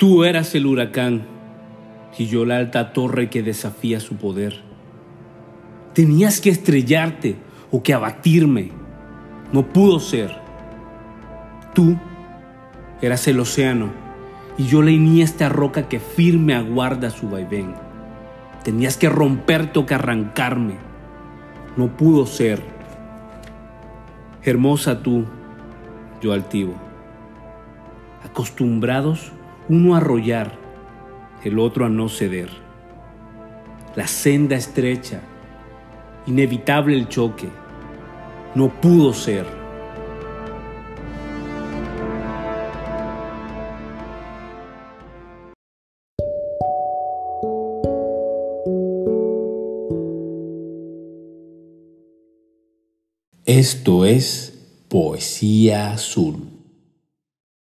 Tú eras el huracán y yo la alta torre que desafía su poder. Tenías que estrellarte o que abatirme. No pudo ser. Tú eras el océano y yo la iniesta roca que firme aguarda su vaivén. Tenías que romperte o que arrancarme. No pudo ser. Hermosa tú, yo altivo. Acostumbrados uno a arrollar, el otro a no ceder. La senda estrecha, inevitable el choque, no pudo ser. Esto es Poesía Azul.